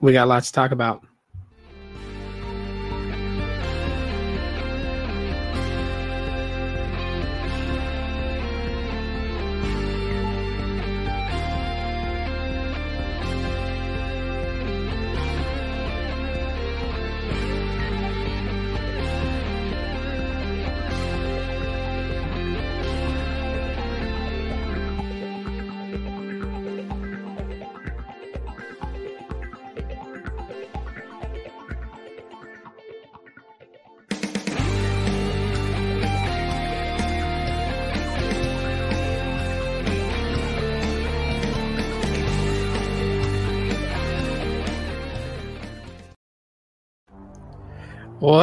We got lots to talk about.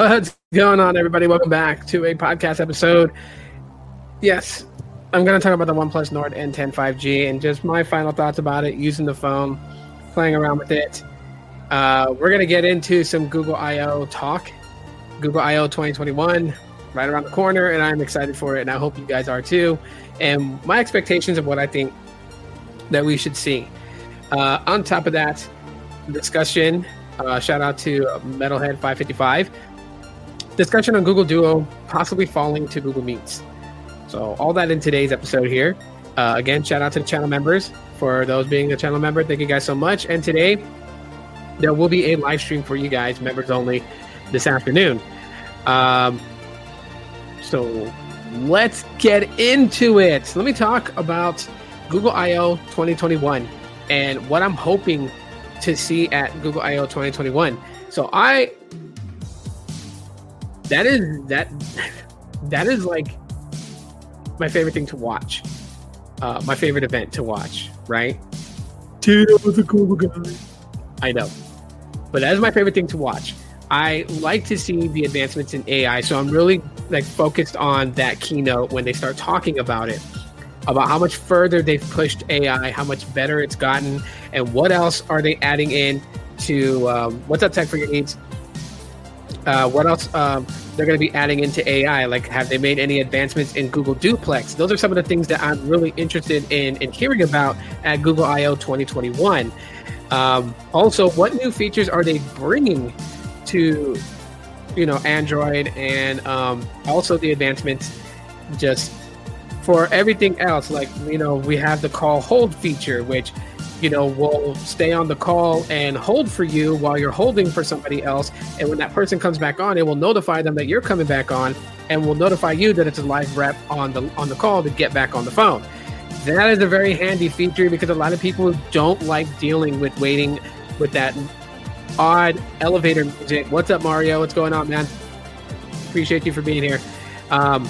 What's going on, everybody? Welcome back to a podcast episode. Yes, I'm going to talk about the OnePlus Nord N10 5G and just my final thoughts about it, using the phone, playing around with it. Uh, we're going to get into some Google I/O talk. Google I/O 2021 right around the corner, and I'm excited for it, and I hope you guys are too. And my expectations of what I think that we should see. Uh, on top of that, discussion uh, shout out to Metalhead 555. Discussion on Google Duo possibly falling to Google Meets. So all that in today's episode here. Uh, again, shout out to the channel members for those being a channel member. Thank you guys so much. And today there will be a live stream for you guys, members only, this afternoon. Um, so let's get into it. Let me talk about Google I/O 2021 and what I'm hoping to see at Google I/O 2021. So I that is that that is like my favorite thing to watch. Uh, my favorite event to watch, right? Tito was a cool guy. I know, but that is my favorite thing to watch. I like to see the advancements in AI, so I'm really like focused on that keynote when they start talking about it about how much further they've pushed AI, how much better it's gotten, and what else are they adding in to um, what's up tech for your needs? Uh, what else um, they're going to be adding into AI? Like, have they made any advancements in Google Duplex? Those are some of the things that I'm really interested in in hearing about at Google I/O 2021. Um, also, what new features are they bringing to you know Android and um, also the advancements just for everything else, like you know, we have the call hold feature, which you know will stay on the call and hold for you while you're holding for somebody else. And when that person comes back on, it will notify them that you're coming back on, and will notify you that it's a live rep on the on the call to get back on the phone. That is a very handy feature because a lot of people don't like dealing with waiting with that odd elevator music. What's up, Mario? What's going on, man? Appreciate you for being here. Um,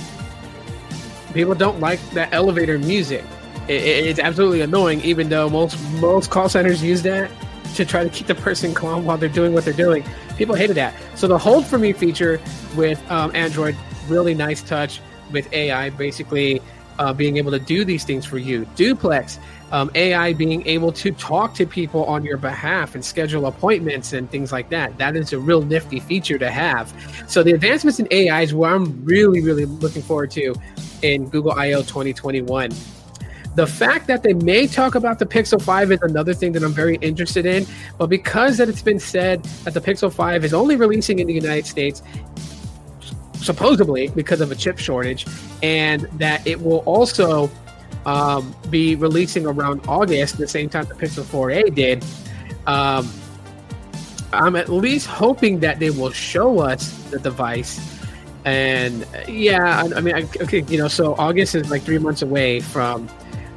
people don't like that elevator music. It, it, it's absolutely annoying, even though most most call centers use that to try to keep the person calm while they're doing what they're doing. People hated that. So the hold for me feature with um, Android, really nice touch with AI, basically uh, being able to do these things for you. Duplex, um, AI being able to talk to people on your behalf and schedule appointments and things like that. That is a real nifty feature to have. So the advancements in AI is what I'm really, really looking forward to in Google I/O 2021. The fact that they may talk about the Pixel 5 is another thing that I'm very interested in. But because that it's been said that the Pixel 5 is only releasing in the United States, supposedly because of a chip shortage, and that it will also um, be releasing around August, the same time the Pixel 4a did. Um, I'm at least hoping that they will show us the device and yeah, I, I mean, I, okay, you know, so August is like three months away from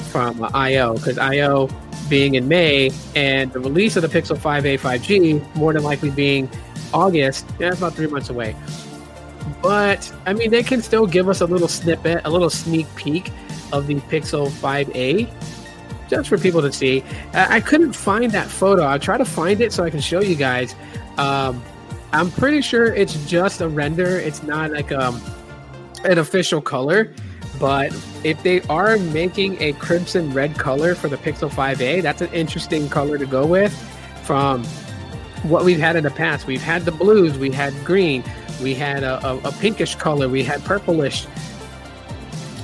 from uh, I/O because I/O being in May and the release of the Pixel 5a 5G more than likely being August. Yeah, about three months away. But I mean, they can still give us a little snippet, a little sneak peek of the Pixel 5a, just for people to see. I, I couldn't find that photo. I'll try to find it so I can show you guys. Um, I'm pretty sure it's just a render. It's not like um an official color. But if they are making a crimson red color for the Pixel 5a, that's an interesting color to go with from what we've had in the past. We've had the blues, we had green, we had a, a, a pinkish color, we had purplish.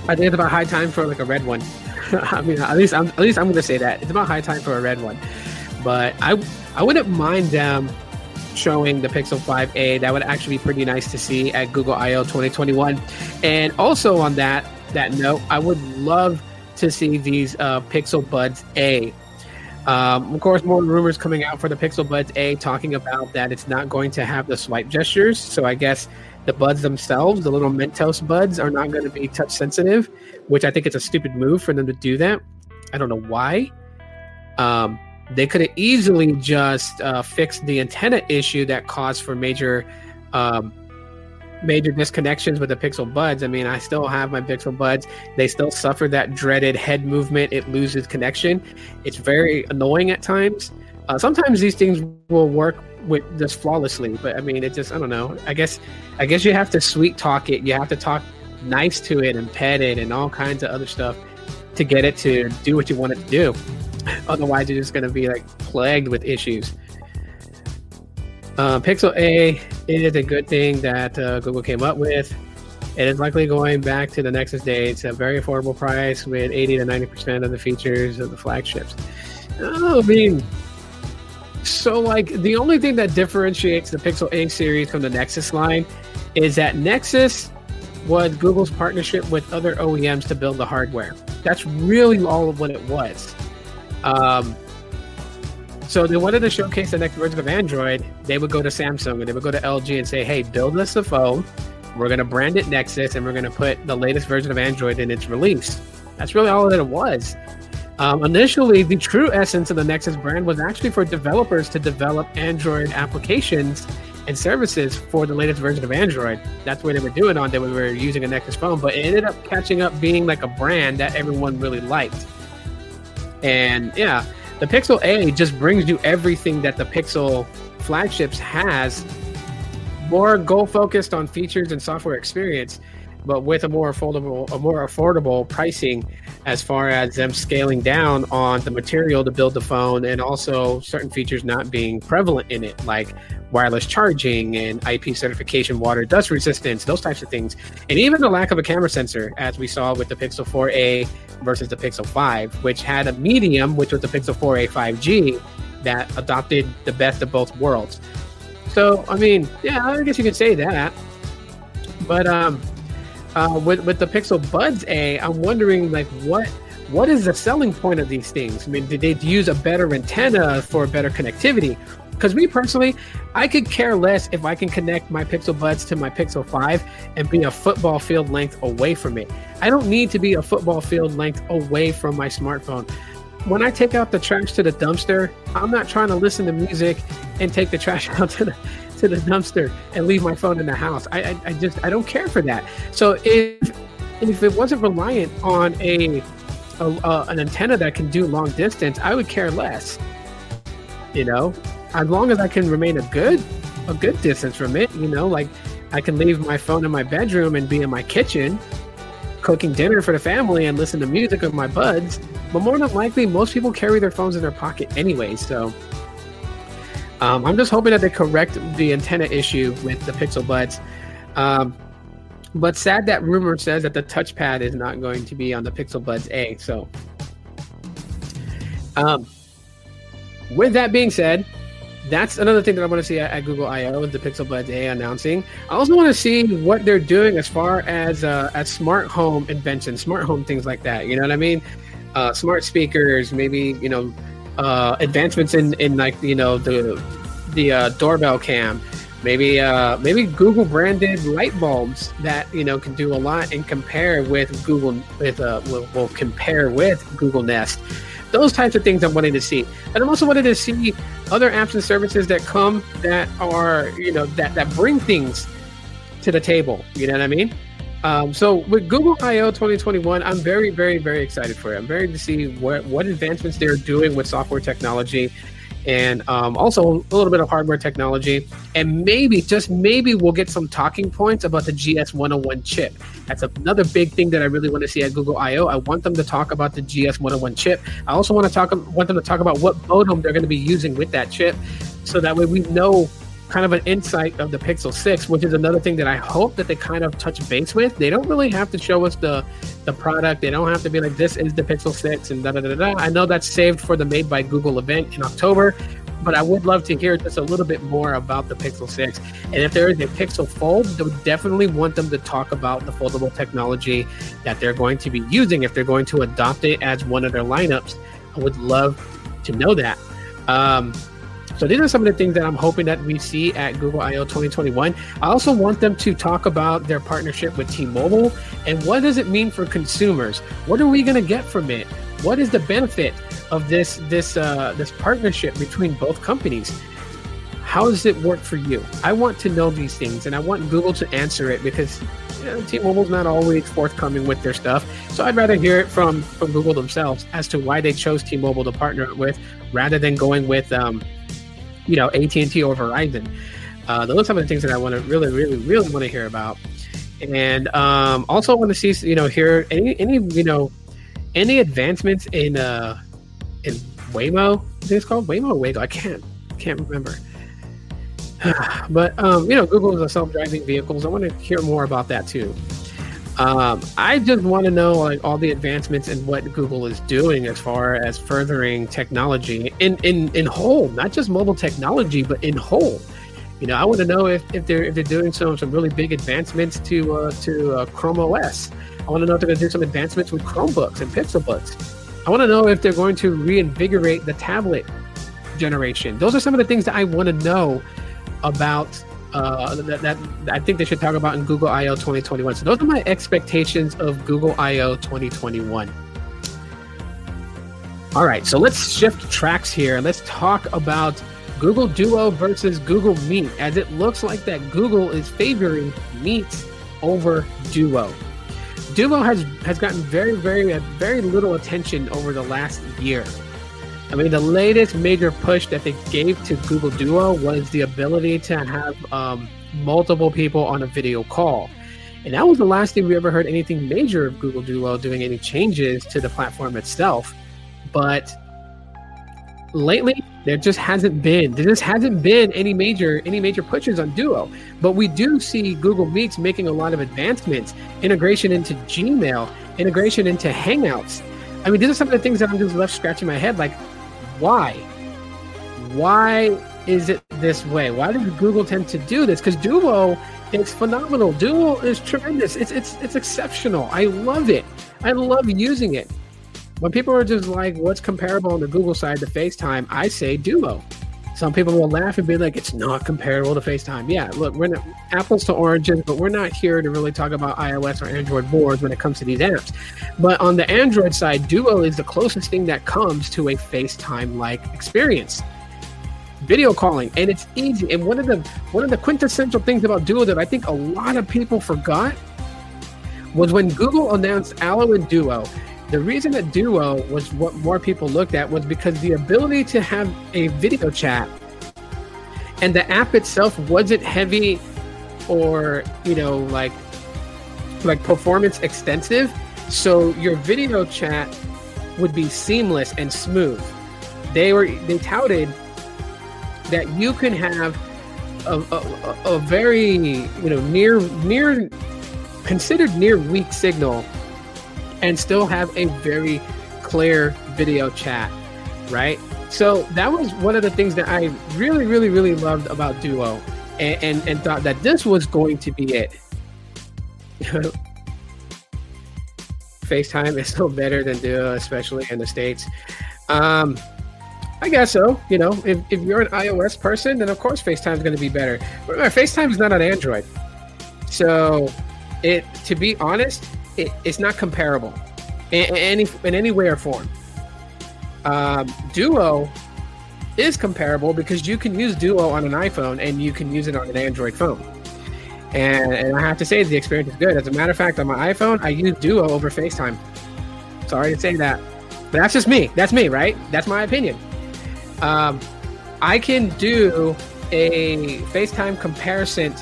I think it's about high time for like a red one. I mean, at least I'm at least I'm going to say that it's about high time for a red one. But I I wouldn't mind them showing the Pixel 5a. That would actually be pretty nice to see at Google I/O 2021. And also on that that note, I would love to see these uh, Pixel Buds A. Um, of course, more rumors coming out for the Pixel Buds A talking about that it's not going to have the swipe gestures. So I guess the buds themselves, the little Mentos buds, are not going to be touch sensitive, which I think it's a stupid move for them to do that. I don't know why. Um, they could have easily just uh, fixed the antenna issue that caused for major um, major disconnections with the Pixel Buds. I mean, I still have my Pixel Buds. They still suffer that dreaded head movement. It loses connection. It's very annoying at times. Uh, sometimes these things will work with just flawlessly, but I mean, it just I don't know. I guess I guess you have to sweet talk it. You have to talk nice to it and pet it and all kinds of other stuff to get it to do what you want it to do. Otherwise, you're just going to be like plagued with issues. Uh, Pixel A is a good thing that uh, Google came up with. It is likely going back to the Nexus days, a very affordable price with 80 to 90% of the features of the flagships. Oh, I mean, so like the only thing that differentiates the Pixel A series from the Nexus line is that Nexus was Google's partnership with other OEMs to build the hardware. That's really all of what it was. Um, so they wanted to showcase the next version of Android. They would go to Samsung and they would go to LG and say, "Hey, build us a phone. We're going to brand it Nexus, and we're going to put the latest version of Android in its release." That's really all that it was. Um, initially, the true essence of the Nexus brand was actually for developers to develop Android applications and services for the latest version of Android. That's what they were doing on. They were using a Nexus phone, but it ended up catching up being like a brand that everyone really liked. And yeah, the Pixel A just brings you everything that the Pixel flagships has, more goal focused on features and software experience, but with a more affordable, a more affordable pricing as far as them scaling down on the material to build the phone and also certain features not being prevalent in it, like wireless charging and IP certification, water dust resistance, those types of things. And even the lack of a camera sensor, as we saw with the Pixel 4a versus the Pixel 5, which had a medium, which was the Pixel 4a 5G, that adopted the best of both worlds. So, I mean, yeah, I guess you could say that. But um, uh, with with the Pixel Buds A, I'm wondering like what what is the selling point of these things? I mean, did they use a better antenna for better connectivity? Because me personally, I could care less if I can connect my Pixel Buds to my Pixel 5 and be a football field length away from it. I don't need to be a football field length away from my smartphone. When I take out the trash to the dumpster, I'm not trying to listen to music and take the trash out to the to the dumpster and leave my phone in the house. I, I, I just I don't care for that. So if if it wasn't reliant on a, a uh, an antenna that can do long distance, I would care less. You know, as long as I can remain a good a good distance from it, you know, like I can leave my phone in my bedroom and be in my kitchen cooking dinner for the family and listen to music with my buds. But more than likely, most people carry their phones in their pocket anyway. So um, I'm just hoping that they correct the antenna issue with the Pixel Buds. Um, but sad that rumor says that the touchpad is not going to be on the Pixel Buds A. So, um, with that being said, that's another thing that I want to see at, at Google I/O with the Pixel Buds A announcing. I also want to see what they're doing as far as uh, as smart home inventions, smart home things like that. You know what I mean? Uh, smart speakers, maybe you know, uh, advancements in in like you know the the uh, doorbell cam. Maybe uh, maybe Google branded light bulbs that you know can do a lot and compare with Google with uh, will, will compare with Google Nest those types of things I'm wanting to see. And I'm also wanting to see other apps and services that come that are, you know, that, that bring things to the table. You know what I mean? Um, so with Google I/O 2021, I'm very, very, very excited for it. I'm very to see what what advancements they're doing with software technology and um, also a little bit of hardware technology. And maybe, just maybe, we'll get some talking points about the GS101 chip. That's another big thing that I really want to see at Google I/O. I want them to talk about the GS101 chip. I also want to talk want them to talk about what modem they're going to be using with that chip, so that way we know kind of an insight of the Pixel 6, which is another thing that I hope that they kind of touch base with. They don't really have to show us the the product. They don't have to be like this is the Pixel 6 and da da da da. I know that's saved for the Made by Google event in October, but I would love to hear just a little bit more about the Pixel 6. And if there is a Pixel Fold, they would definitely want them to talk about the foldable technology that they're going to be using if they're going to adopt it as one of their lineups. I would love to know that. Um, so these are some of the things that I'm hoping that we see at Google I/O 2021. I also want them to talk about their partnership with T-Mobile and what does it mean for consumers? What are we going to get from it? What is the benefit of this this uh, this partnership between both companies? How does it work for you? I want to know these things, and I want Google to answer it because you know, T-Mobile's not always forthcoming with their stuff. So I'd rather hear it from from Google themselves as to why they chose T-Mobile to partner with, rather than going with um, you know AT&T or Verizon. Uh, those are some of the things that I want to really, really, really want to hear about, and um, also want to see you know hear any any you know any advancements in uh in Waymo. I think it's called Waymo Waygo. I can't can't remember. but um, you know, Google is a self-driving vehicles. I want to hear more about that too. Um, I just want to know like all the advancements and what Google is doing as far as furthering technology in in in whole, not just mobile technology, but in whole. You know, I want to know if, if they're if they're doing some some really big advancements to uh, to uh, Chrome OS. I want to know if they're going to do some advancements with Chromebooks and Pixelbooks. I want to know if they're going to reinvigorate the tablet generation. Those are some of the things that I want to know about uh, that, that I think they should talk about in Google I/O 2021. So those are my expectations of Google I/O 2021. All right, so let's shift tracks here. Let's talk about Google Duo versus Google Meet, as it looks like that Google is favoring Meet over Duo. Duo has has gotten very, very, very little attention over the last year. I mean, the latest major push that they gave to Google Duo was the ability to have um, multiple people on a video call. And that was the last thing we ever heard anything major of Google Duo doing any changes to the platform itself. But lately, there just hasn't been there just hasn't been any major any major pushes on Duo. But we do see Google Meets making a lot of advancements, integration into Gmail, integration into Hangouts. I mean, these are some of the things that I'm just left scratching my head. Like, why? Why is it this way? Why does Google tend to do this? Because Duo is phenomenal. Duo is tremendous. It's it's it's exceptional. I love it. I love using it. When people are just like, "What's comparable on the Google side to FaceTime?" I say Duo. Some people will laugh and be like, "It's not comparable to FaceTime." Yeah, look, we're not apples to oranges, but we're not here to really talk about iOS or Android boards when it comes to these apps. But on the Android side, Duo is the closest thing that comes to a FaceTime-like experience. Video calling, and it's easy. And one of the one of the quintessential things about Duo that I think a lot of people forgot was when Google announced Allo and Duo the reason that Duo was what more people looked at was because the ability to have a video chat and the app itself wasn't heavy or, you know, like like performance extensive. So your video chat would be seamless and smooth. They were they touted that you can have a, a, a very you know near near considered near weak signal and still have a very clear video chat, right? So that was one of the things that I really, really, really loved about Duo and, and, and thought that this was going to be it. FaceTime is still better than Duo, especially in the States. Um, I guess so. You know, if, if you're an iOS person, then of course FaceTime is going to be better. But FaceTime is not on Android. So, it to be honest, it, it's not comparable in, in, any in any way or form. Um, Duo is comparable because you can use Duo on an iPhone and you can use it on an Android phone. And, and I have to say the experience is good. As a matter of fact, on my iPhone, I use Duo over FaceTime. Sorry to say that, but that's just me. That's me, right? That's my opinion. Um, I can do a FaceTime comparison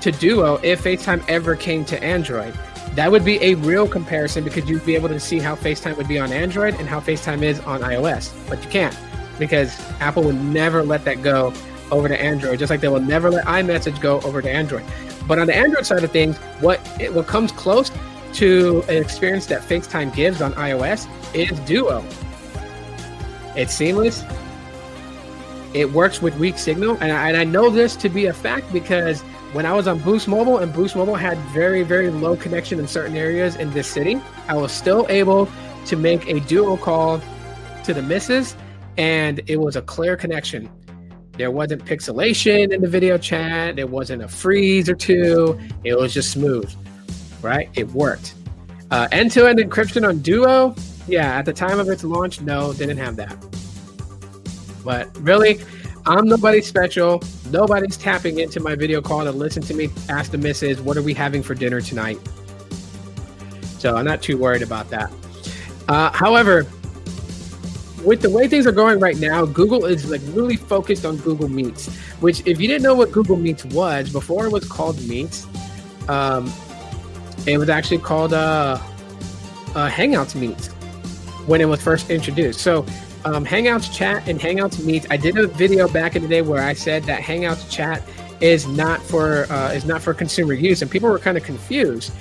to Duo if FaceTime ever came to Android. That would be a real comparison because you'd be able to see how FaceTime would be on Android and how FaceTime is on iOS. But you can't because Apple would never let that go over to Android, just like they will never let iMessage go over to Android. But on the Android side of things, what it, what comes close to an experience that FaceTime gives on iOS is Duo. It's seamless. It works with weak signal, and I, and I know this to be a fact because when I was on Boost Mobile and Boost Mobile had very very low connection in certain areas in this city, I was still able to make a Duo call to the missus, and it was a clear connection. There wasn't pixelation in the video chat. There wasn't a freeze or two. It was just smooth, right? It worked. Uh, end-to-end encryption on Duo, yeah, at the time of its launch, no, didn't have that. But really, I'm nobody special. Nobody's tapping into my video call to listen to me ask the missus, what are we having for dinner tonight? So I'm not too worried about that. Uh, however, with the way things are going right now, Google is like really focused on Google Meets. Which, if you didn't know what Google Meets was before, it was called Meets. Um, it was actually called uh, uh, Hangouts Meets when it was first introduced. So, um, Hangouts Chat and Hangouts meet. I did a video back in the day where I said that Hangouts Chat is not for uh, is not for consumer use, and people were kind of confused.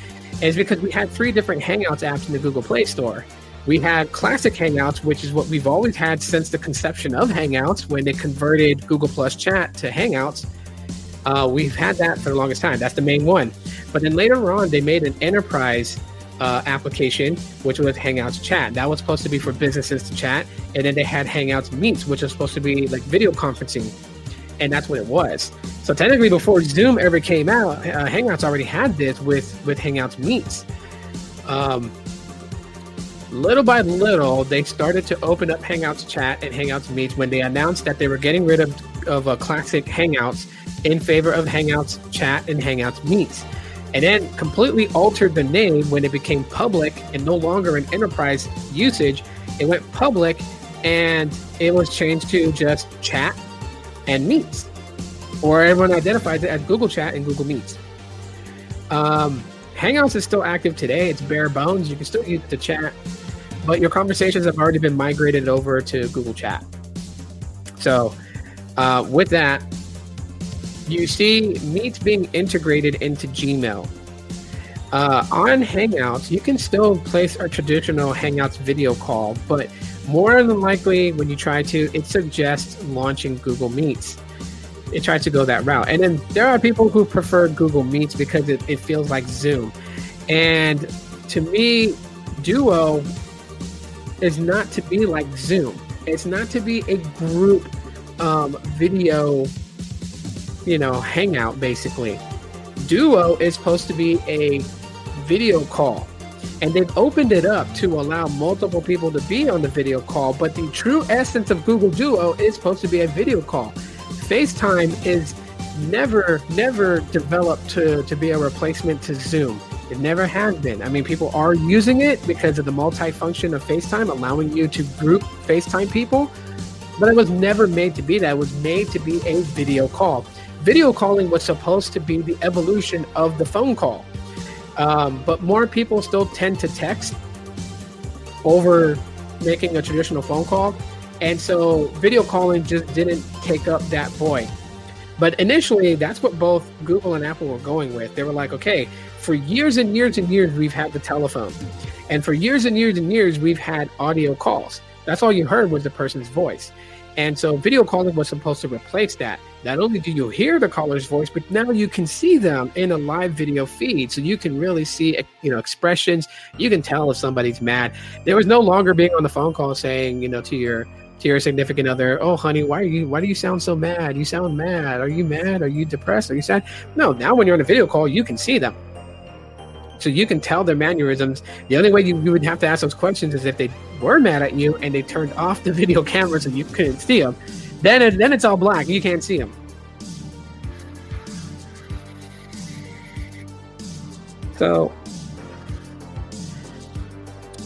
Is because we had three different Hangouts apps in the Google Play Store. We had Classic Hangouts, which is what we've always had since the conception of Hangouts when they converted Google Plus Chat to Hangouts. Uh, we've had that for the longest time. That's the main one. But then later on, they made an enterprise uh, application, which was Hangouts Chat. That was supposed to be for businesses to chat. And then they had Hangouts Meets, which was supposed to be like video conferencing. And that's what it was. So technically, before Zoom ever came out, uh, Hangouts already had this with with Hangouts Meets. Um, little by little, they started to open up Hangouts chat and Hangouts meets when they announced that they were getting rid of, of a classic Hangouts in favor of Hangouts chat and Hangouts meets. And then completely altered the name when it became public and no longer an enterprise usage. It went public and it was changed to just chat and meets. Or everyone identifies it as Google Chat and Google Meets. Um, Hangouts is still active today. It's bare bones. You can still use it to chat but your conversations have already been migrated over to Google Chat. So, uh, with that, you see Meets being integrated into Gmail. Uh, on Hangouts, you can still place a traditional Hangouts video call, but more than likely, when you try to, it suggests launching Google Meets. It tries to go that route. And then there are people who prefer Google Meets because it, it feels like Zoom. And to me, Duo is not to be like Zoom. It's not to be a group um, video, you know, hangout basically. Duo is supposed to be a video call. And they've opened it up to allow multiple people to be on the video call, but the true essence of Google Duo is supposed to be a video call. FaceTime is never, never developed to, to be a replacement to Zoom. It never has been. I mean, people are using it because of the multifunction of FaceTime, allowing you to group FaceTime people, but it was never made to be that. It was made to be a video call. Video calling was supposed to be the evolution of the phone call, um, but more people still tend to text over making a traditional phone call. And so video calling just didn't take up that void. But initially, that's what both Google and Apple were going with. They were like, okay, for years and years and years, we've had the telephone. And for years and years and years, we've had audio calls. That's all you heard was the person's voice. And so video calling was supposed to replace that. Not only do you hear the caller's voice, but now you can see them in a live video feed. So you can really see, you know, expressions. You can tell if somebody's mad. There was no longer being on the phone call saying, you know, to your to your significant other, "Oh, honey, why are you? Why do you sound so mad? You sound mad. Are you mad? Are you depressed? Are you sad?" No. Now, when you're on a video call, you can see them, so you can tell their mannerisms. The only way you, you would have to ask those questions is if they were mad at you and they turned off the video camera so you couldn't see them. Then, it, then it's all black. You can't see them. So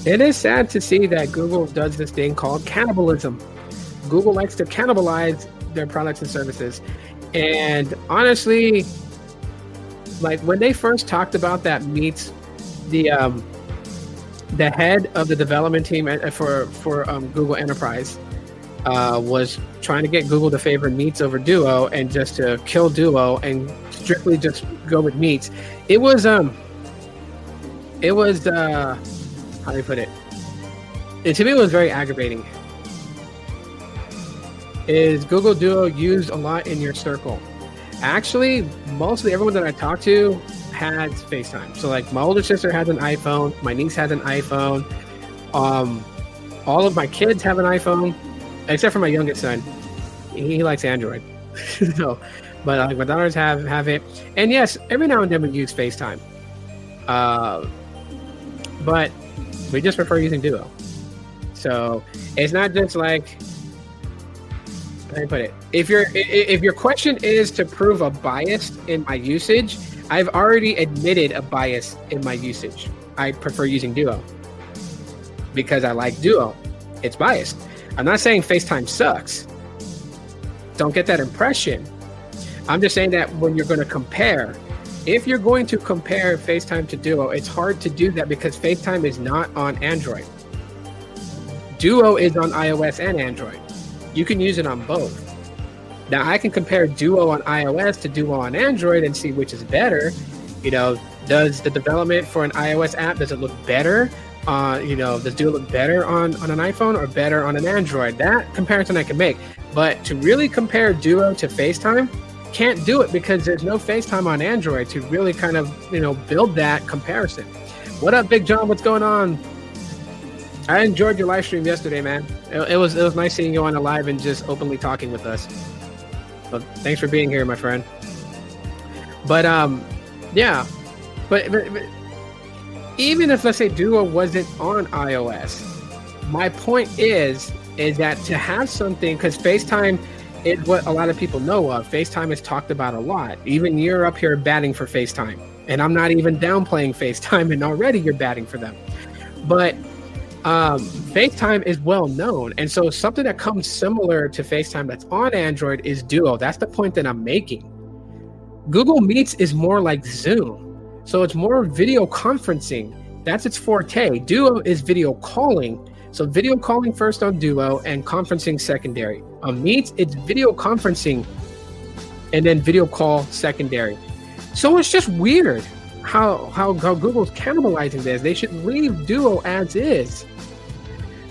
it is sad to see that Google does this thing called cannibalism. Google likes to cannibalize their products and services. And honestly, like when they first talked about that meets the um, the head of the development team for for um, Google Enterprise, uh, was trying to get Google to favor Meets over Duo and just to kill Duo and strictly just go with Meets. It was um, it was uh, how do you put it? It to me was very aggravating. Is Google Duo used a lot in your circle? Actually, mostly everyone that I talk to has FaceTime. So like my older sister has an iPhone, my niece has an iPhone. Um, all of my kids have an iPhone, except for my youngest son. He likes Android. so, but like my daughters have have it, and yes, every now and then we use FaceTime. Uh, but we just prefer using Duo. So it's not just like let me put it. If your if your question is to prove a bias in my usage, I've already admitted a bias in my usage. I prefer using Duo because I like Duo. It's biased. I'm not saying FaceTime sucks. Don't get that impression. I'm just saying that when you're going to compare, if you're going to compare FaceTime to Duo, it's hard to do that because FaceTime is not on Android. Duo is on iOS and Android. You can use it on both. Now I can compare Duo on iOS to Duo on Android and see which is better. You know, does the development for an iOS app does it look better? Uh, you know, does Duo look better on on an iPhone or better on an Android? That comparison I can make. But to really compare Duo to FaceTime, can't do it because there's no FaceTime on Android to really kind of you know build that comparison. What up, Big John? What's going on? I enjoyed your live stream yesterday, man. It, it, was it was nice seeing you on the live and just openly talking with us. But thanks for being here, my friend. But um, yeah, but, but, but even if let's say Duo wasn't on iOS, my point is is that to have something because FaceTime is what a lot of people know of. FaceTime is talked about a lot. Even you're up here batting for FaceTime, and I'm not even downplaying FaceTime, and already you're batting for them. But um, FaceTime is well known. And so something that comes similar to FaceTime that's on Android is Duo. That's the point that I'm making. Google Meets is more like Zoom. So it's more video conferencing. That's its forte. Duo is video calling. So video calling first on Duo and conferencing secondary. On Meets, it's video conferencing and then video call secondary. So it's just weird how how, how Google's cannibalizing this. They should leave Duo as is.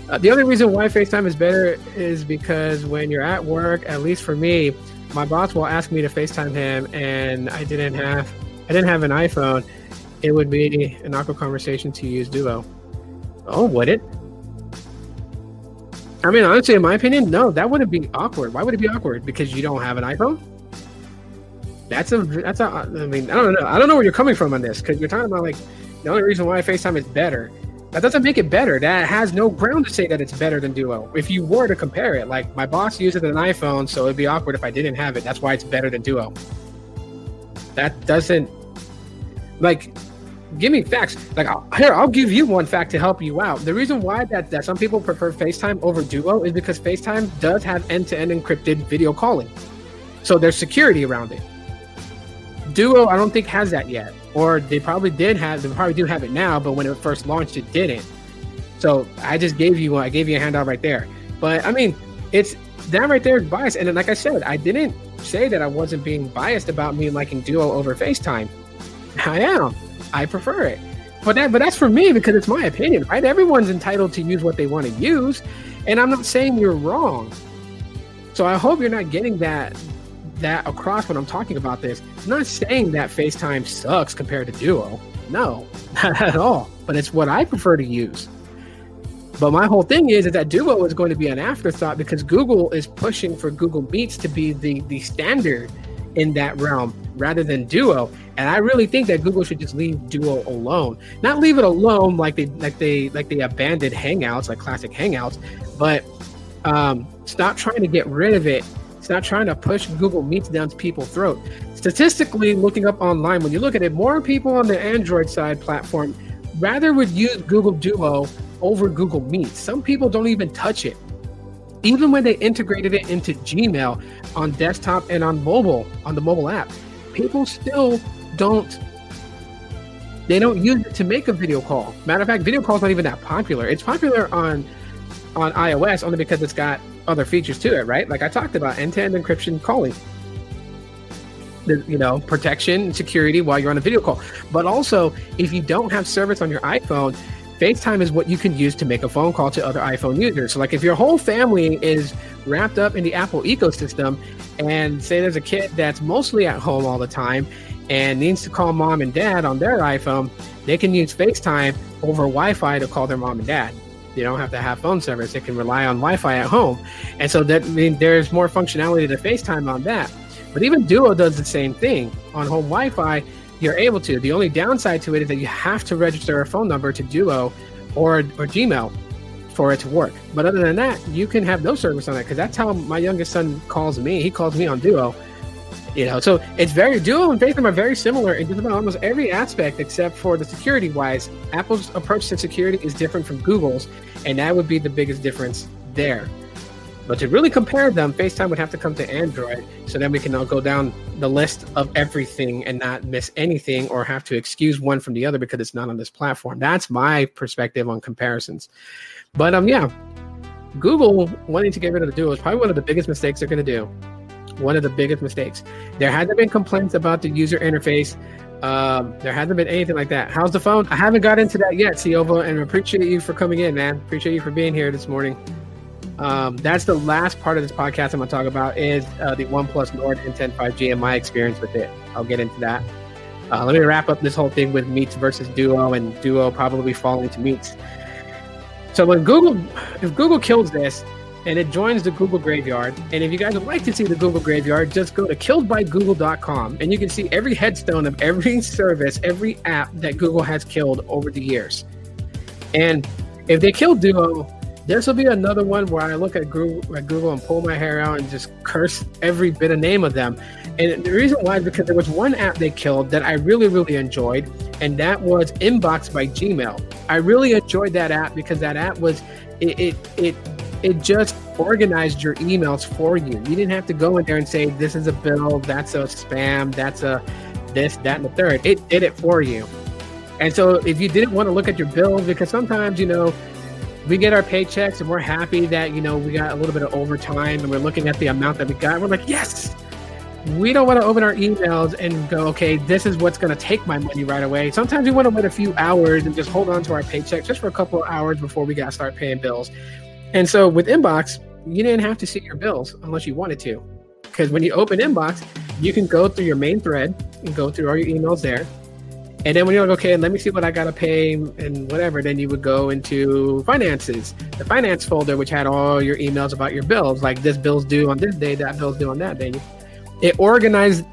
Uh, the only reason why FaceTime is better is because when you're at work, at least for me, my boss will ask me to FaceTime him, and I didn't have I didn't have an iPhone. It would be an awkward conversation to use Duo. Oh, would it? I mean, honestly, in my opinion, no, that wouldn't be awkward. Why would it be awkward? Because you don't have an iPhone? That's a that's a. I mean, I don't know. I don't know where you're coming from on this because you're talking about like the only reason why FaceTime is better. That doesn't make it better. That has no ground to say that it's better than Duo. If you were to compare it, like my boss uses an iPhone, so it'd be awkward if I didn't have it. That's why it's better than Duo. That doesn't like give me facts. Like here, I'll give you one fact to help you out. The reason why that, that some people prefer FaceTime over Duo is because FaceTime does have end-to-end encrypted video calling. So there's security around it. Duo, I don't think has that yet, or they probably did have. They probably do have it now, but when it first launched, it didn't. So I just gave you I gave you a handout right there. But I mean, it's that right there is biased. And then, like I said, I didn't say that I wasn't being biased about me liking Duo over FaceTime. I am. I prefer it. But that, but that's for me because it's my opinion, right? Everyone's entitled to use what they want to use, and I'm not saying you're wrong. So I hope you're not getting that that across when I'm talking about this. I'm not saying that FaceTime sucks compared to Duo. No, not at all. But it's what I prefer to use. But my whole thing is, is that Duo is going to be an afterthought because Google is pushing for Google Meets to be the, the standard in that realm rather than Duo. And I really think that Google should just leave Duo alone. Not leave it alone like they like they like they abandoned Hangouts, like classic Hangouts, but um, stop trying to get rid of it Stop trying to push Google Meets down people's throat. Statistically, looking up online, when you look at it, more people on the Android side platform rather would use Google Duo over Google Meet. Some people don't even touch it. Even when they integrated it into Gmail on desktop and on mobile, on the mobile app, people still don't they don't use it to make a video call. Matter of fact, video call's not even that popular. It's popular on on iOS only because it's got other features to it, right? Like I talked about end-to-end encryption calling. The, you know, protection and security while you're on a video call. But also, if you don't have service on your iPhone, FaceTime is what you can use to make a phone call to other iPhone users. So, like if your whole family is wrapped up in the Apple ecosystem, and say there's a kid that's mostly at home all the time and needs to call mom and dad on their iPhone, they can use FaceTime over Wi Fi to call their mom and dad. They don't have to have phone service. They can rely on Wi-Fi at home, and so that I there's more functionality to FaceTime on that. But even Duo does the same thing on home Wi-Fi. You're able to. The only downside to it is that you have to register a phone number to Duo or or Gmail for it to work. But other than that, you can have no service on it because that's how my youngest son calls me. He calls me on Duo. You know, so it's very Duo and FaceTime are very similar in just about almost every aspect except for the security wise. Apple's approach to security is different from Google's, and that would be the biggest difference there. But to really compare them, FaceTime would have to come to Android. So then we can all go down the list of everything and not miss anything or have to excuse one from the other because it's not on this platform. That's my perspective on comparisons. But um, yeah, Google wanting to get rid of the Duo is probably one of the biggest mistakes they're going to do one of the biggest mistakes. There hasn't been complaints about the user interface. Um, there hasn't been anything like that. How's the phone? I haven't got into that yet, Siova, and appreciate you for coming in, man. Appreciate you for being here this morning. Um, that's the last part of this podcast I'm going to talk about is uh, the OnePlus Nord N10 5G and my experience with it. I'll get into that. Uh, let me wrap up this whole thing with Meets versus Duo and Duo probably falling to Meets. So when Google, if Google kills this, and it joins the Google Graveyard. And if you guys would like to see the Google Graveyard, just go to killedbygoogle.com and you can see every headstone of every service, every app that Google has killed over the years. And if they kill Duo, this will be another one where I look at Google, at Google and pull my hair out and just curse every bit of name of them. And the reason why is because there was one app they killed that I really, really enjoyed, and that was Inbox by Gmail. I really enjoyed that app because that app was it it, it it just organized your emails for you. You didn't have to go in there and say, this is a bill, that's a spam, that's a this, that, and the third. It did it for you. And so if you didn't want to look at your bills, because sometimes, you know, we get our paychecks and we're happy that, you know, we got a little bit of overtime and we're looking at the amount that we got. We're like, yes, we don't want to open our emails and go, okay, this is what's going to take my money right away. Sometimes we want to wait a few hours and just hold on to our paycheck just for a couple of hours before we got to start paying bills. And so with Inbox, you didn't have to see your bills unless you wanted to. Because when you open Inbox, you can go through your main thread and go through all your emails there. And then when you're like, okay, let me see what I got to pay and whatever, then you would go into finances, the finance folder, which had all your emails about your bills, like this bill's due on this day, that bill's due on that day. It organized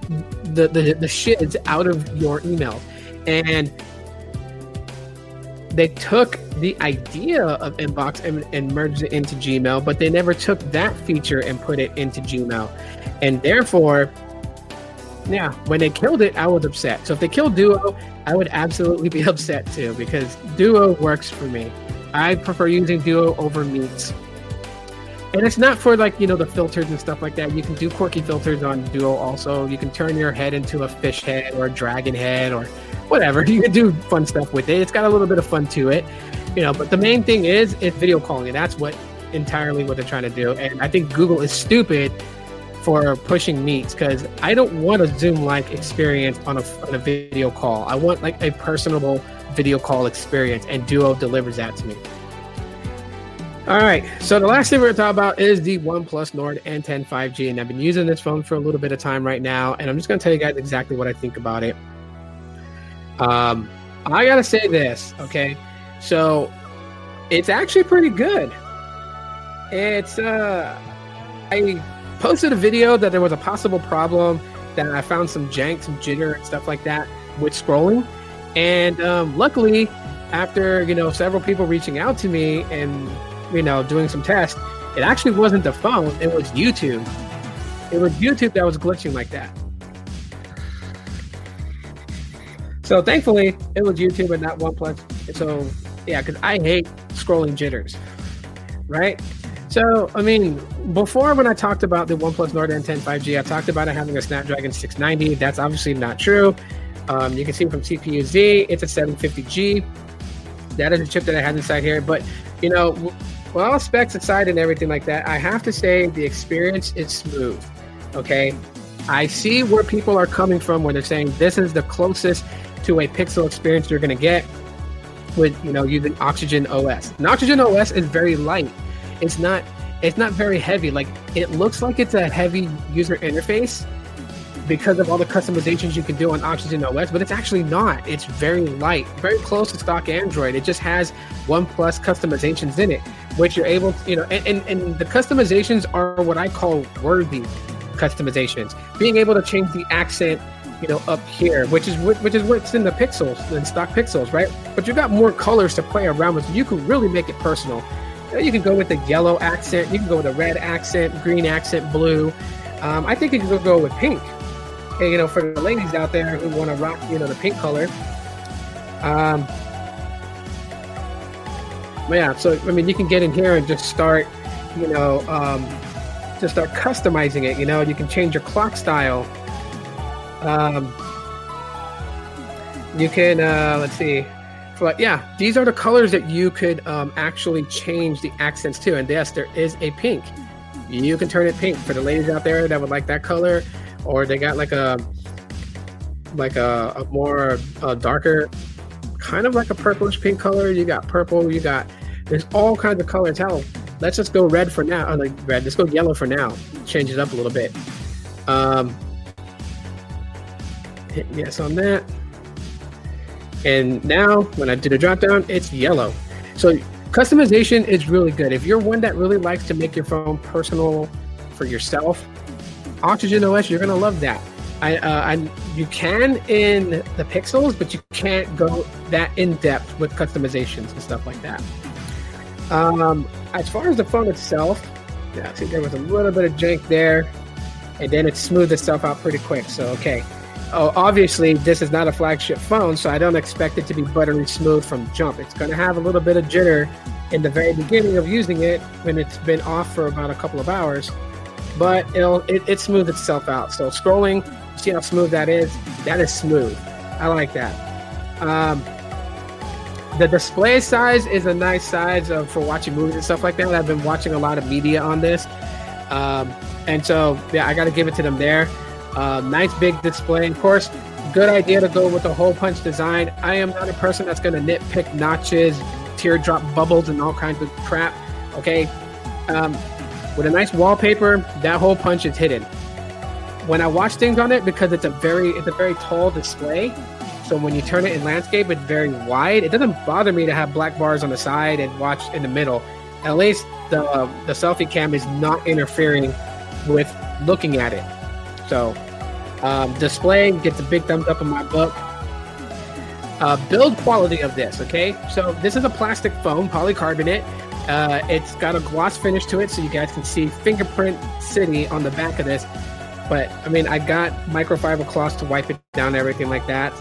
the, the, the shids out of your emails. And they took the idea of inbox and, and, merged it into gmail but they never took that feature and put it into gmail and therefore yeah when they killed it i was upset so if they killed duo i would absolutely be upset too because duo works for me i prefer using duo over meets and it's not for like you know the filters and stuff like that you can do quirky filters on duo also you can turn your head into a fish head or a dragon head or whatever. You can do fun stuff with it. It's got a little bit of fun to it, you know. But the main thing is it's video calling, and that's what entirely what they're trying to do. And I think Google is stupid for pushing meets because I don't want a Zoom-like experience on a, on a video call. I want like a personable video call experience, and Duo delivers that to me. All right, so the last thing we're going to talk about is the OnePlus Nord N10 5G, and I've been using this phone for a little bit of time right now, and I'm just going to tell you guys exactly what I think about it. Um, I gotta say this, okay? So it's actually pretty good. It's uh, I posted a video that there was a possible problem that I found some jank, some jitter, and stuff like that with scrolling, and um, luckily, after you know several people reaching out to me and you know doing some tests, it actually wasn't the phone; it was YouTube. It was YouTube that was glitching like that. So thankfully, it was YouTube and not OnePlus. So yeah, because I hate scrolling jitters, right? So I mean, before when I talked about the OnePlus Nord N10 5G, I talked about it having a Snapdragon 690. That's obviously not true. Um, you can see from CPU Z, it's a 750G. That is a chip that I had inside here. But you know, well, specs aside and everything like that, I have to say the experience is smooth. Okay. I see where people are coming from when they're saying this is the closest to a pixel experience you're going to get with, you know, using Oxygen OS. And Oxygen OS is very light. It's not it's not very heavy. Like it looks like it's a heavy user interface because of all the customizations you can do on Oxygen OS, but it's actually not. It's very light, very close to stock Android. It just has OnePlus customizations in it, which you're able to, you know, and, and, and the customizations are what I call worthy customizations. Being able to change the accent, you know, up here, which is which is what's in the pixels, in stock pixels, right? But you've got more colors to play around with. You can really make it personal. You can go with the yellow accent. You can go with a red accent, green accent, blue. Um, I think you can go with pink and, you know, for the ladies out there who want to rock, you know, the pink color. Um, yeah, so I mean, you can get in here and just start, you know, um, just start customizing it. You know, you can change your clock style. Um, you can, uh, let's see, but yeah, these are the colors that you could um, actually change the accents to. And yes, there is a pink. You can turn it pink for the ladies out there that would like that color or they got like a like a, a more uh, darker kind of like a purplish pink color. You got purple you got there's all kinds of colors. Hell let's just go red for now like red let's go yellow for now. Change it up a little bit. Um hit yes on that and now when i do the drop down it's yellow so customization is really good if you're one that really likes to make your phone personal for yourself Oxygen OS, you're gonna love that. I, uh, I, you can in the pixels, but you can't go that in depth with customizations and stuff like that. Um, as far as the phone itself, yeah, see there was a little bit of jank there, and then it smoothed itself out pretty quick. So okay. Oh, obviously this is not a flagship phone, so I don't expect it to be buttery smooth from jump. It's going to have a little bit of jitter in the very beginning of using it when it's been off for about a couple of hours but it'll it, it smooths itself out. So scrolling, see how smooth that is? That is smooth. I like that. Um, the display size is a nice size of, for watching movies and stuff like that. I've been watching a lot of media on this, um, and so yeah, I got to give it to them there. Uh, nice big display. Of course, good idea to go with the hole punch design. I am not a person that's going to nitpick notches, teardrop bubbles, and all kinds of crap. Okay, um, with a nice wallpaper, that hole punch is hidden. When I watch things on it, because it's a very it's a very tall display, so when you turn it in landscape, it's very wide. It doesn't bother me to have black bars on the side and watch in the middle. At least the the selfie cam is not interfering with looking at it. So um, display gets a big thumbs up in my book. Uh, build quality of this, okay? So this is a plastic foam, polycarbonate. Uh, it's got a gloss finish to it, so you guys can see Fingerprint City on the back of this. But I mean, I got microfiber cloths to wipe it down, everything like that.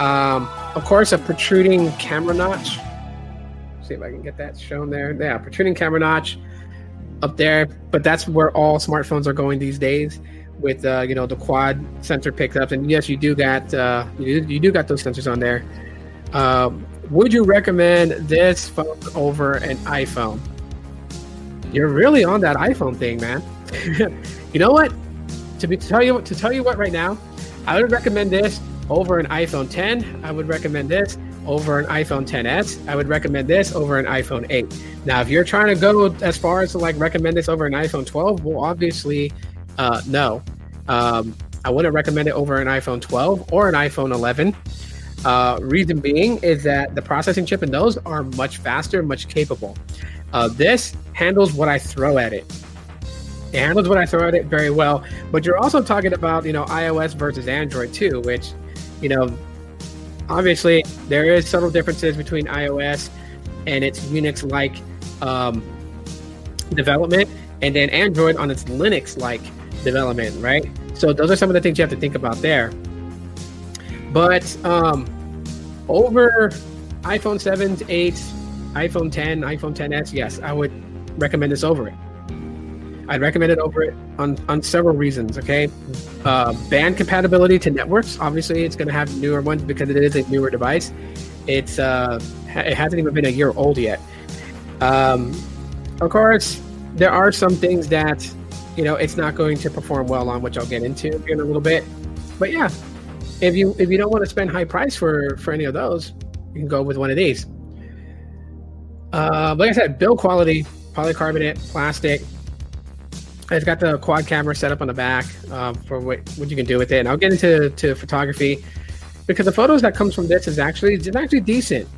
Um, of course, a protruding camera notch. See if I can get that shown there. Yeah, protruding camera notch up there. But that's where all smartphones are going these days, with uh, you know the quad sensor pickups. And yes, you do got uh, you, do, you do got those sensors on there. Um, would you recommend this phone over an iPhone? You're really on that iPhone thing, man. you know what? To be to tell you to tell you what right now, I would recommend this over an iPhone 10. I would recommend this over an iPhone 10s. I would recommend this over an iPhone 8. Now, if you're trying to go as far as to like recommend this over an iPhone 12, well, obviously, uh, no. Um, I wouldn't recommend it over an iPhone 12 or an iPhone 11. Uh, reason being is that the processing chip in those are much faster, much capable. Uh, this handles what I throw at it. It handles what I throw at it very well. But you're also talking about, you know, iOS versus Android too, which, you know, obviously there is subtle differences between iOS and its Unix-like um, development, and then Android on its Linux-like development, right? So those are some of the things you have to think about there. But um, over iPhone 7, 8, iPhone 10, iPhone 10s, yes, I would recommend this over it. I'd recommend it over it on, on several reasons. Okay, uh, band compatibility to networks. Obviously, it's going to have newer ones because it is a newer device. It's uh, it hasn't even been a year old yet. Um, of course, there are some things that you know it's not going to perform well on, which I'll get into in a little bit. But yeah, if you if you don't want to spend high price for for any of those, you can go with one of these. Uh, like I said, build quality, polycarbonate, plastic. It's got the quad camera set up on the back um, for what, what you can do with it. And I'll get into to photography because the photos that comes from this is actually it's actually decent.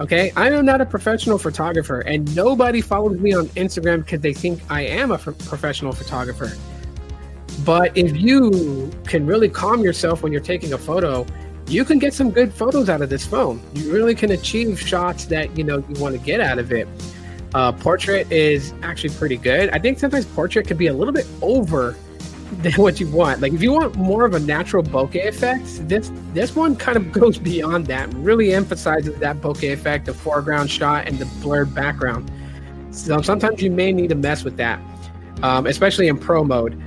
Okay, I am not a professional photographer, and nobody follows me on Instagram because they think I am a f- professional photographer. But if you can really calm yourself when you're taking a photo, you can get some good photos out of this phone. You really can achieve shots that you know you want to get out of it. Uh, portrait is actually pretty good. I think sometimes portrait can be a little bit over than what you want. Like if you want more of a natural bokeh effect, this this one kind of goes beyond that. Really emphasizes that bokeh effect, the foreground shot and the blurred background. So sometimes you may need to mess with that, um, especially in pro mode.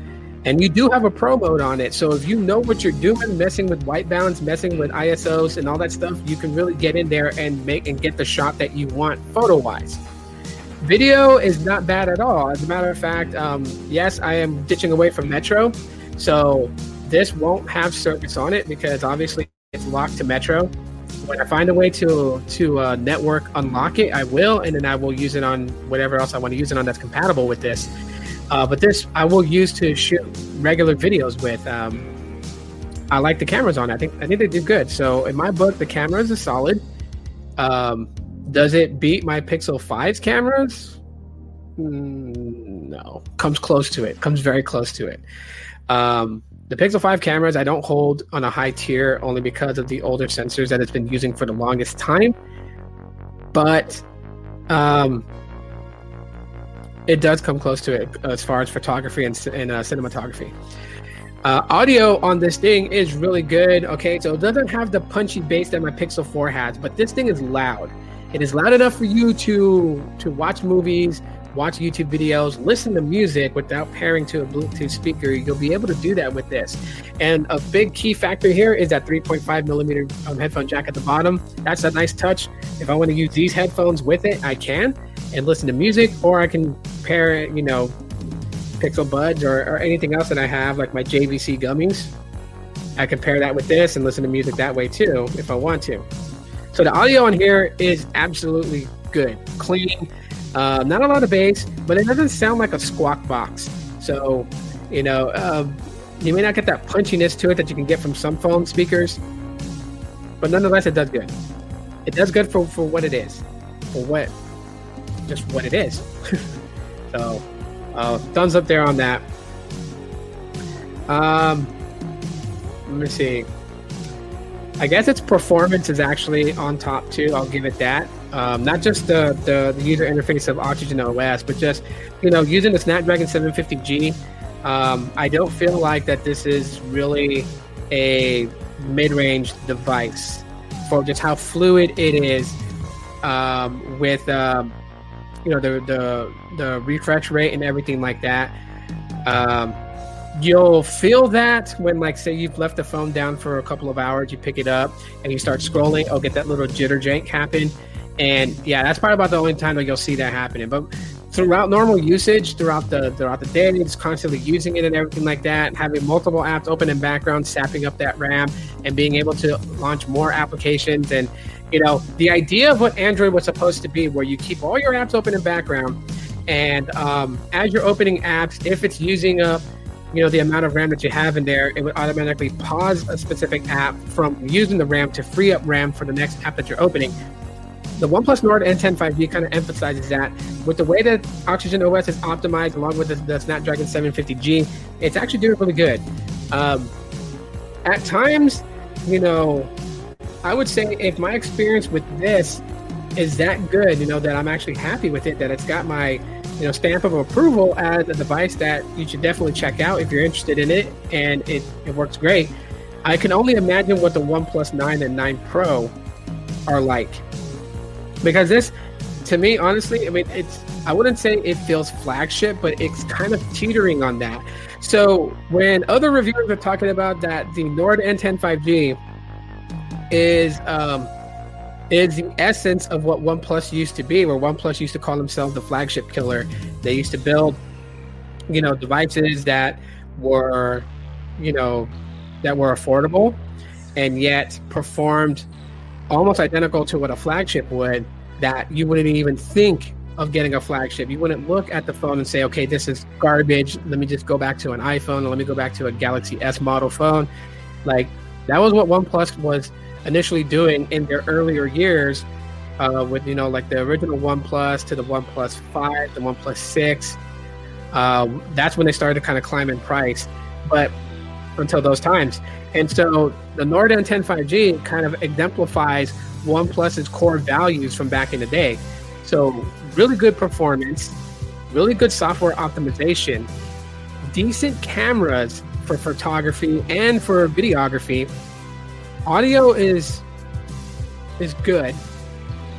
And you do have a pro mode on it. So if you know what you're doing, messing with white balance, messing with ISOs and all that stuff, you can really get in there and make and get the shot that you want photo wise. Video is not bad at all. As a matter of fact, um, yes, I am ditching away from Metro. So this won't have service on it because obviously it's locked to Metro. When I find a way to to uh, network unlock it, I will, and then I will use it on whatever else I want to use it on that's compatible with this. Uh, but this I will use to shoot regular videos with. Um, I like the cameras on. It. I think I think they do good. So in my book, the cameras are solid. Um, does it beat my Pixel 5's cameras? Mm, no, comes close to it. Comes very close to it. Um, the Pixel 5 cameras I don't hold on a high tier only because of the older sensors that it's been using for the longest time. But um, it does come close to it as far as photography and, and uh, cinematography. Uh, audio on this thing is really good. Okay, so it doesn't have the punchy bass that my Pixel 4 has, but this thing is loud. It is loud enough for you to to watch movies, watch YouTube videos, listen to music without pairing to a Bluetooth speaker. You'll be able to do that with this. And a big key factor here is that 3.5 millimeter um, headphone jack at the bottom. That's a nice touch. If I want to use these headphones with it, I can and listen to music, or I can pair, it, you know, Pixel Buds or, or anything else that I have, like my JVC gummies. I can pair that with this and listen to music that way too, if I want to. So the audio on here is absolutely good, clean. Uh, not a lot of bass, but it doesn't sound like a squawk box. So, you know, uh, you may not get that punchiness to it that you can get from some phone speakers, but nonetheless, it does good. It does good for, for what it is, for what just what it is. so, uh, thumbs up there on that. Um, let me see. I guess its performance is actually on top too. I'll give it that. Um, not just the, the, the user interface of Oxygen OS, but just you know using the Snapdragon 750G. Um, I don't feel like that this is really a mid-range device for just how fluid it is um, with um, you know the the the refresh rate and everything like that. You'll feel that when like say you've left the phone down for a couple of hours, you pick it up and you start scrolling. Oh, get that little jitter jank happen, and yeah, that's probably about the only time that you'll see that happening. But throughout normal usage, throughout the throughout the day, just constantly using it and everything like that, having multiple apps open in background, sapping up that RAM, and being able to launch more applications and you know, the idea of what Android was supposed to be, where you keep all your apps open in background, and um, as you're opening apps, if it's using up, you know, the amount of RAM that you have in there, it would automatically pause a specific app from using the RAM to free up RAM for the next app that you're opening. The OnePlus Nord N10 5G kind of emphasizes that with the way that Oxygen OS is optimized along with the, the Snapdragon 750G, it's actually doing really good. Um, at times, you know, I would say if my experience with this is that good, you know, that I'm actually happy with it, that it's got my, you know, stamp of approval as a device that you should definitely check out if you're interested in it and it, it works great. I can only imagine what the OnePlus 9 and 9 Pro are like. Because this, to me, honestly, I mean, it's, I wouldn't say it feels flagship, but it's kind of teetering on that. So when other reviewers are talking about that the Nord N10 5G is um, is the essence of what OnePlus used to be, where OnePlus used to call themselves the flagship killer. They used to build, you know, devices that were, you know, that were affordable and yet performed almost identical to what a flagship would that you wouldn't even think of getting a flagship. You wouldn't look at the phone and say, okay, this is garbage. Let me just go back to an iPhone or let me go back to a Galaxy S model phone. Like that was what OnePlus was initially doing in their earlier years uh, with, you know, like the original OnePlus to the OnePlus 5, the OnePlus 6. Uh, that's when they started to kind of climb in price. But until those times. And so the Nord N10 5G kind of exemplifies OnePlus's core values from back in the day. So really good performance, really good software optimization, decent cameras for photography and for videography. Audio is is good.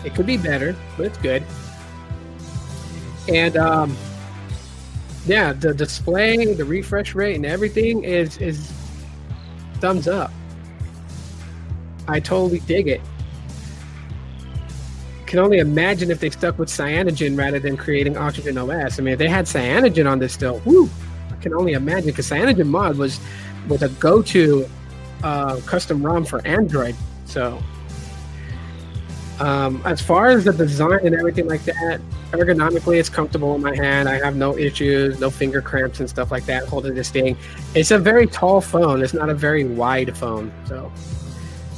It could be better, but it's good. And um, yeah, the display, the refresh rate, and everything is is thumbs up. I totally dig it. Can only imagine if they stuck with Cyanogen rather than creating Oxygen OS. I mean, if they had Cyanogen on this still, whoo! I can only imagine because Cyanogen Mod was was a go-to uh, custom ROM for Android. So um, as far as the design and everything like that, ergonomically, it's comfortable in my hand. I have no issues, no finger cramps and stuff like that holding this thing. It's a very tall phone. It's not a very wide phone, so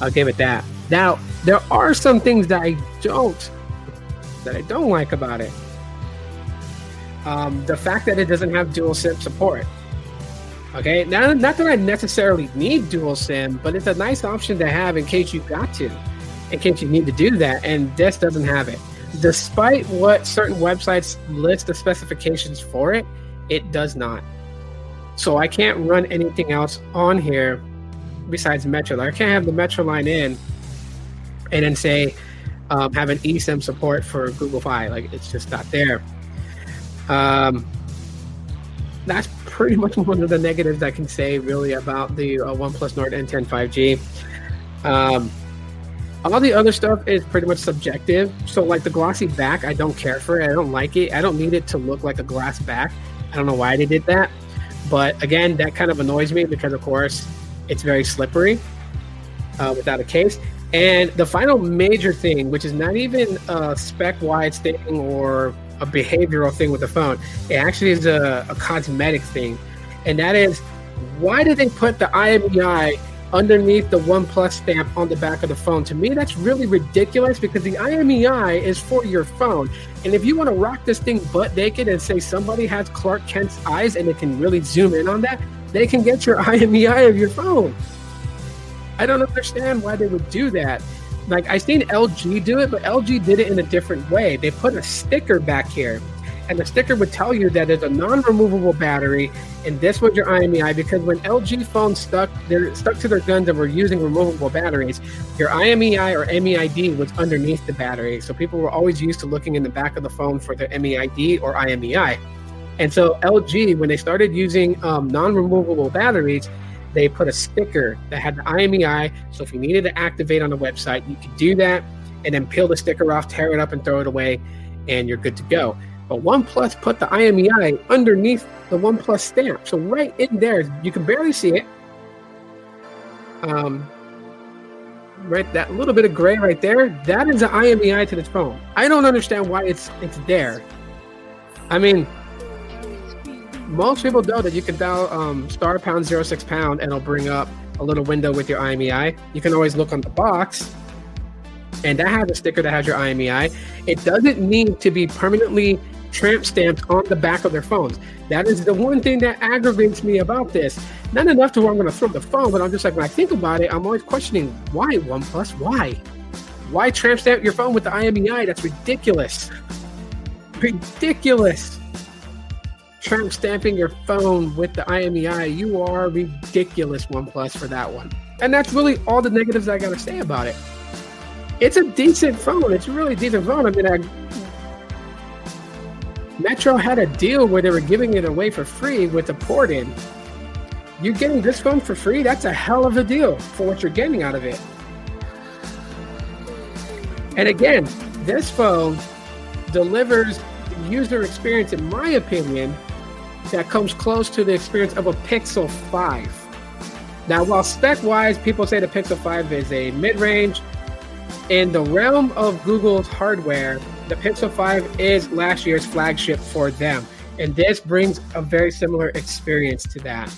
I'll give it that. Now, there are some things that I don't that I don't like about it. Um, the fact that it doesn't have dual SIM support. Okay, now not that I necessarily need dual SIM, but it's a nice option to have in case you've got to in case you need to do that, and this doesn't have it. Despite what certain websites list the specifications for it, it does not. So I can't run anything else on here besides Metro. I can't have the Metro line in and then say um, have an eSIM support for Google Fi. Like it's just not there. Um, that's pretty much one of the negatives I can say really about the uh, OnePlus Nord N10 5G. Um, all the other stuff is pretty much subjective. So, like the glossy back, I don't care for it. I don't like it. I don't need it to look like a glass back. I don't know why they did that. But again, that kind of annoys me because, of course, it's very slippery uh, without a case. And the final major thing, which is not even a spec wide thing or a behavioral thing with the phone, it actually is a, a cosmetic thing. And that is why did they put the IMEI underneath the OnePlus stamp on the back of the phone. To me, that's really ridiculous because the IMEI is for your phone. And if you want to rock this thing butt naked and say somebody has Clark Kent's eyes and it can really zoom in on that, they can get your IMEI of your phone. I don't understand why they would do that. Like I've seen LG do it, but LG did it in a different way. They put a sticker back here and the sticker would tell you that it's a non-removable battery and this was your IMEI because when LG phones stuck they're stuck to their guns and were using removable batteries, your IMEI or MEID was underneath the battery. So people were always used to looking in the back of the phone for their MEID or IMEI. And so LG, when they started using um, non-removable batteries, they put a sticker that had the IMEI. So if you needed to activate on the website, you could do that and then peel the sticker off, tear it up, and throw it away, and you're good to go. But OnePlus put the IMEI underneath the OnePlus stamp. So right in there, you can barely see it. Um, right, that little bit of gray right there, that is an IMEI to this phone. I don't understand why it's it's there. I mean, most people know that you can dial um, star pound zero six pound and it'll bring up a little window with your IMEI. You can always look on the box and that has a sticker that has your IMEI. It doesn't need to be permanently tramp stamped on the back of their phones. That is the one thing that aggravates me about this. Not enough to where I'm going to throw the phone, but I'm just like, when I think about it, I'm always questioning why OnePlus? Why? Why tramp stamp your phone with the IMEI? That's ridiculous. Ridiculous. Tramp stamping your phone with the IMEI. You are ridiculous, OnePlus, for that one. And that's really all the negatives I got to say about it. It's a decent phone. It's a really decent phone. I mean, I Metro had a deal where they were giving it away for free with a port in. You're getting this phone for free? That's a hell of a deal for what you're getting out of it. And again, this phone delivers user experience, in my opinion, that comes close to the experience of a Pixel 5. Now, while spec wise, people say the Pixel 5 is a mid range, in the realm of Google's hardware, the Pixel 5 is last year's flagship for them. And this brings a very similar experience to that.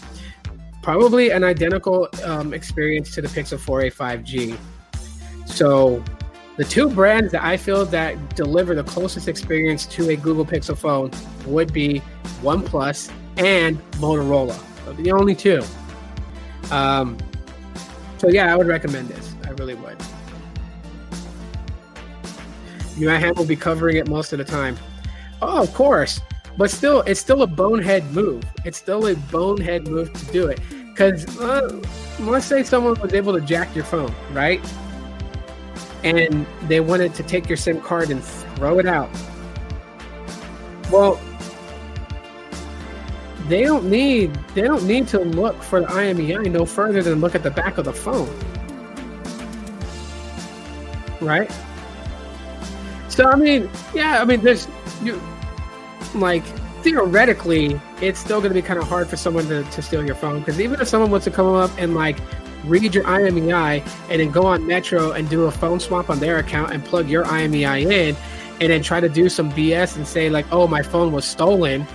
Probably an identical um, experience to the Pixel 4a 5G. So, the two brands that I feel that deliver the closest experience to a Google Pixel phone would be OnePlus and Motorola. the only two. Um, so yeah, I would recommend this. I really would. Hand will be covering it most of the time. Oh, of course. But still, it's still a bonehead move. It's still a bonehead move to do it. Because uh, let's say someone was able to jack your phone, right? And they wanted to take your SIM card and throw it out. Well, they don't need they don't need to look for the IMEI no further than look at the back of the phone. Right? So I mean, yeah, I mean there's you like theoretically it's still going to be kind of hard for someone to, to steal your phone because even if someone wants to come up and like read your IMEI and then go on Metro and do a phone swap on their account and plug your IMEI in and then try to do some BS and say like, oh, my phone was stolen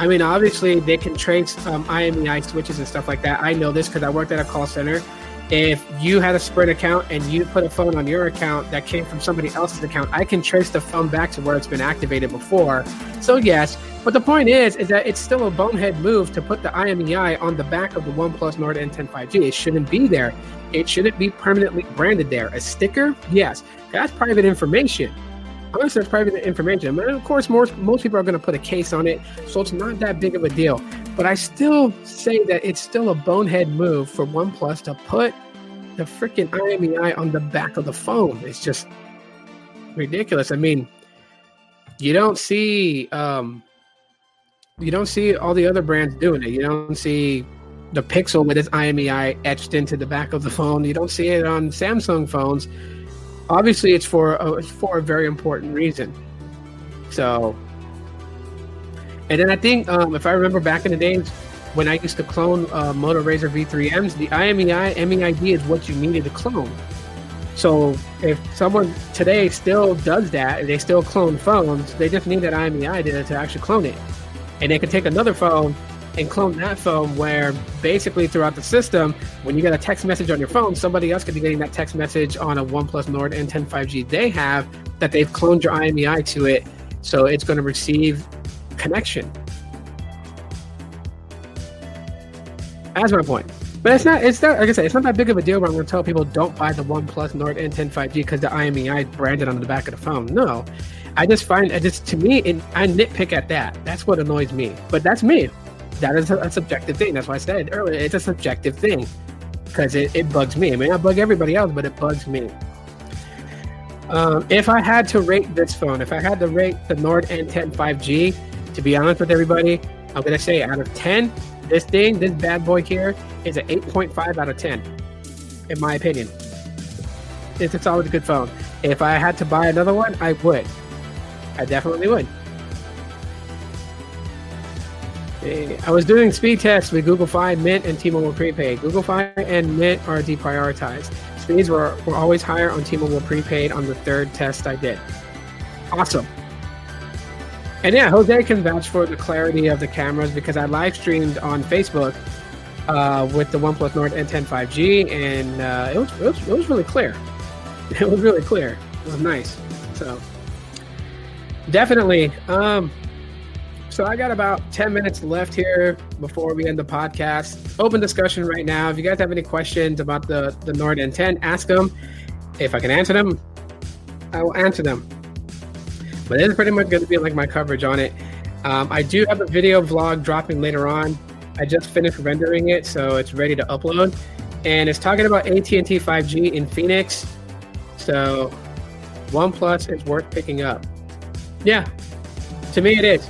I mean, obviously they can trace um, IMEI switches and stuff like that. I know this because I worked at a call center. If you had a Sprint account and you put a phone on your account that came from somebody else's account, I can trace the phone back to where it's been activated before. So yes, but the point is, is that it's still a bonehead move to put the IMEI on the back of the OnePlus Nord N10 5G. It shouldn't be there. It shouldn't be permanently branded there. A sticker, yes, that's private information honestly, that's private information. And of course, most most people are going to put a case on it, so it's not that big of a deal. But I still say that it's still a bonehead move for OnePlus to put the freaking IMEI on the back of the phone. It's just ridiculous. I mean, you don't see um, you don't see all the other brands doing it. You don't see the Pixel with its IMEI etched into the back of the phone. You don't see it on Samsung phones obviously it's for a, it's for a very important reason. So, and then I think um, if I remember back in the days when I used to clone uh, Moto Razr V3Ms, the IMEI MEID is what you needed to clone. So if someone today still does that and they still clone phones, they just need that IMEI to, to actually clone it, and they can take another phone and clone that phone where basically throughout the system, when you get a text message on your phone, somebody else could be getting that text message on a OnePlus Nord N10 5G they have that they've cloned your IMEI to it. So it's going to receive connection. That's my point. But it's not, it's not, like I said, it's not that big of a deal where I'm going to tell people don't buy the OnePlus Nord N10 5G because the IMEI is branded on the back of the phone. No. I just find, it just to me, it, I nitpick at that. That's what annoys me. But that's me that is a, a, subjective thing. That's why I said earlier, it's a subjective thing because it, it bugs me. I mean, I bug everybody else, but it bugs me. Um, if I had to rate this phone, if I had to rate the Nord N10 5G, to be honest with everybody, I'm gonna say out of 10, this thing, this bad boy here, is an 8.5 out of 10, in my opinion. It's, it's always a good phone. If I had to buy another one, I would. I definitely would. Eh, I was doing speed tests with Google Fi, Mint, and T-Mobile Prepaid. Google Fi and Mint are deprioritized. Speeds were, were always higher on T-Mobile Prepaid on the third test I did. Awesome. And yeah, Jose can vouch for the clarity of the cameras because I live streamed on Facebook uh, with the OnePlus Nord N10 5G, and uh, it, was, it, was, it was really clear. It was really clear. It was nice. So definitely. Um, so I got about 10 minutes left here before we end the podcast. Open discussion right now. If you guys have any questions about the, the Nord N10, ask them. If I can answer them, I will answer them. But this is pretty much going to be like my coverage on it. Um, I do have a video vlog dropping later on. I just finished rendering it, so it's ready to upload. And it's talking about AT&T 5G in Phoenix. So OnePlus is worth picking up. Yeah, to me it is.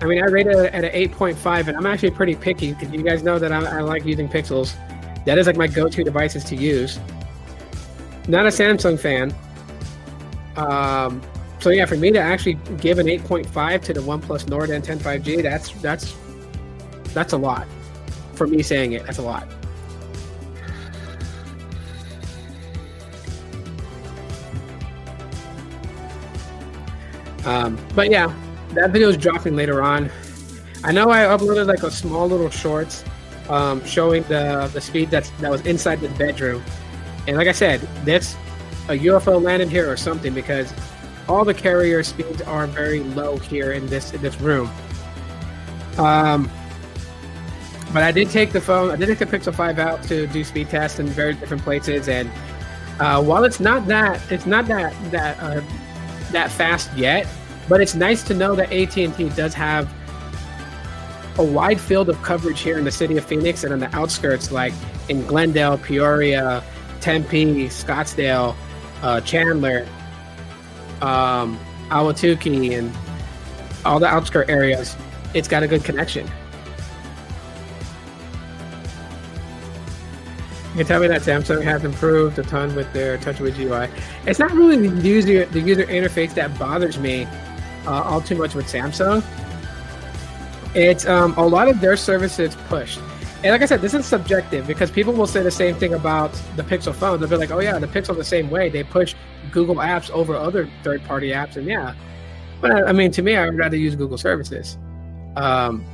I mean, I rated it at an 8.5, and I'm actually pretty picky because you guys know that I, I, like using Pixels. That is like my go-to devices to use. Not a Samsung fan, Um, so yeah, for me to actually give an 8.5 to the OnePlus Nord N10 5G, that's that's that's a lot. For me saying it, that's a lot. Um, but yeah, that video is dropping later on. I know I uploaded like a small little shorts um, showing the the speed that's that was inside the bedroom, and like I said, this a UFO landed here or something because all the carrier speeds are very low here in this in this room. Um, but I did take the phone. I did take the Pixel 5 out to do speed tests in very different places, and uh, while it's not that it's not that that uh, that fast yet, but it's nice to know that AT&T does have a wide field of coverage here in the city of Phoenix and on the outskirts, like in Glendale, Peoria, Tempe, Scottsdale, uh, Chandler, um, Ahwatukee, and all the outskirt areas. It's got a good connection. You can tell me that Samsung has improved a ton with their TouchWiz UI. It's not really the user the user interface that bothers me uh, all too much with Samsung. It's um, a lot of their services pushed. And like I said, this is subjective because people will say the same thing about the Pixel phone. They'll be like, "Oh yeah, the Pixel the same way. They push Google apps over other third-party apps." And yeah, but I mean, to me, I would rather use Google services. Um,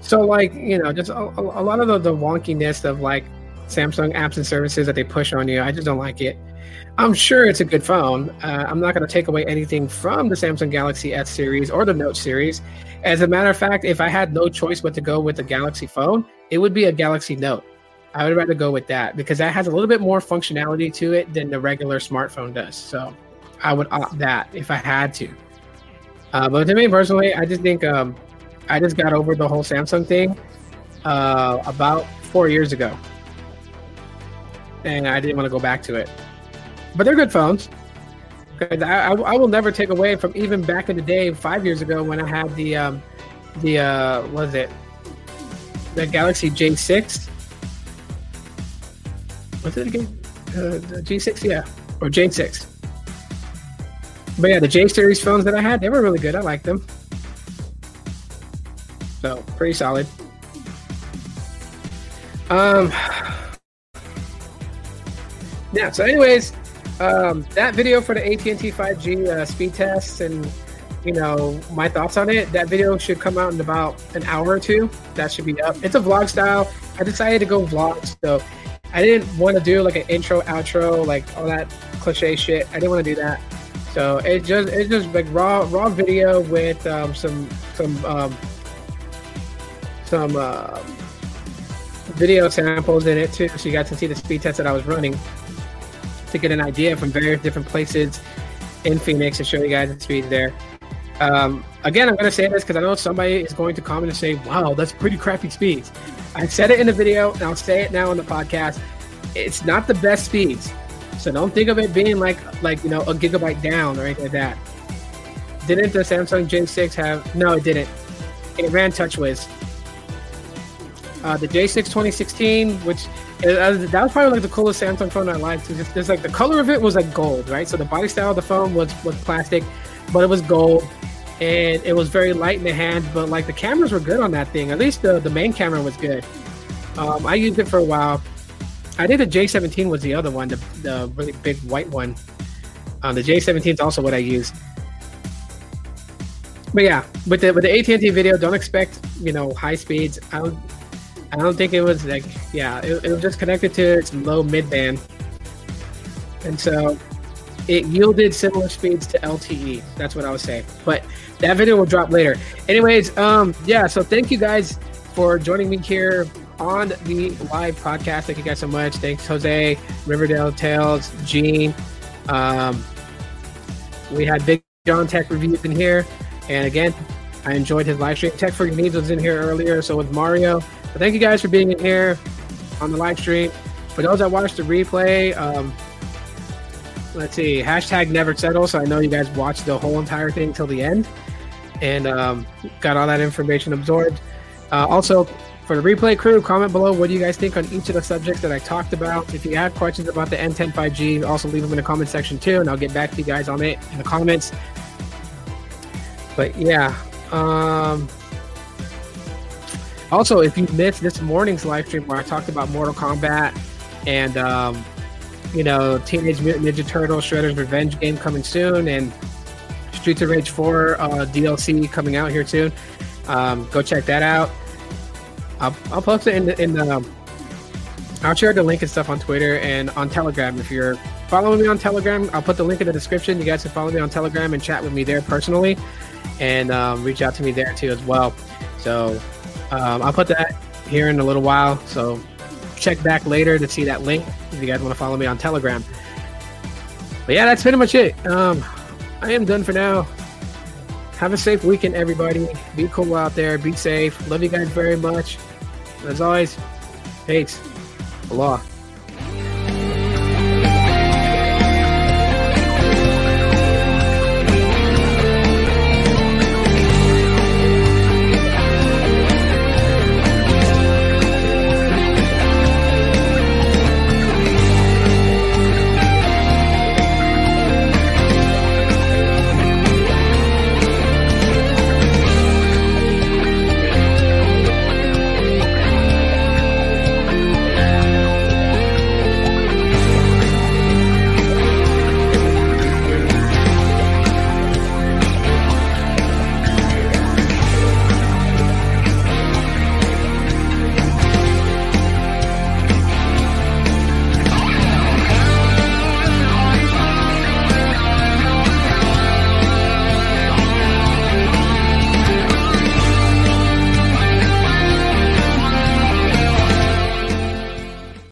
so like you know, just a, a lot of the, the wonkiness of like Samsung apps and services that they push on you. I just don't like it. I'm sure it's a good phone. Uh, I'm not going to take away anything from the Samsung Galaxy S series or the Note series. As a matter of fact, if I had no choice but to go with the Galaxy phone, it would be a Galaxy Note. I would rather go with that because that has a little bit more functionality to it than the regular smartphone does. So I would opt that if I had to. Uh, but to me personally, I just think um, I just got over the whole Samsung thing uh, about four years ago and I didn't want to go back to it. But they're good phones. I, I, I, will never take away from even back in the day, five years ago, when I had the um, the uh, what is it, the Galaxy J6. What's it again? Uh, the G6, yeah, or J6. But yeah, the J series phones that I had, they were really good. I liked them. So pretty solid. Um, yeah. So, anyways, um, that video for the AT&T 5G uh, speed tests and you know my thoughts on it. That video should come out in about an hour or two. That should be up. It's a vlog style. I decided to go vlog, so I didn't want to do like an intro, outro, like all that cliche shit. I didn't want to do that. So it just it's just like raw raw video with um, some some um, some uh, video samples in it too, so you guys can see the speed test that I was running to get an idea from various different places in Phoenix and show you guys the speeds there. Um, again, I'm going to say this because I know somebody is going to comment and say, wow, that's pretty crappy speeds. I said it in the video and I'll say it now on the podcast. It's not the best speeds. So don't think of it being like, like you know, a gigabyte down or anything like that. Didn't the Samsung J6 have? No, it didn't. It ran TouchWiz. Uh, the J6 2016, which uh, that was probably like the coolest Samsung phone I liked. It's, just, it's like the color of it was like gold, right? So the body style of the phone was was plastic, but it was gold, and it was very light in the hand. But like the cameras were good on that thing. At least the the main camera was good. Um, I used it for a while. I think the J17 was the other one, the, the really big white one. Um, the J17 is also what I used. But yeah, with the with the AT&T video, don't expect you know high speeds. I don't I don't think it was like yeah, it, it was just connected to its low mid band, and so it yielded similar speeds to LTE. That's what I was saying. But that video will drop later. Anyways, um, yeah. So thank you guys for joining me here on the live podcast. Thank you guys so much. Thanks, Jose, Riverdale Tales, Gene. Um, we had Big John Tech reviews in here, and again, I enjoyed his live stream. Tech for Your Needs was in here earlier, so was Mario. Thank you guys for being in here on the live stream. For those that watched the replay, um, let's see, hashtag never settle. So I know you guys watched the whole entire thing till the end and um, got all that information absorbed. Uh, also, for the replay crew, comment below what do you guys think on each of the subjects that I talked about. If you have questions about the N10 5G, also leave them in the comment section too, and I'll get back to you guys on it in the comments. But yeah. Um, also, if you missed this morning's live stream where I talked about Mortal Kombat and um, you know Teenage Mutant Ninja Turtles Shredder's Revenge game coming soon, and Streets of Rage 4 uh, DLC coming out here soon, um, go check that out. I'll, I'll post it in the, in the um, I'll share the link and stuff on Twitter and on Telegram. If you're following me on Telegram, I'll put the link in the description. You guys can follow me on Telegram and chat with me there personally, and um, reach out to me there too as well. So um, I'll put that here in a little while. So check back later to see that link if you guys want to follow me on Telegram. But yeah, that's pretty much it. Um, I am done for now. Have a safe weekend, everybody. Be cool out there. Be safe. Love you guys very much. As always, peace. Allah.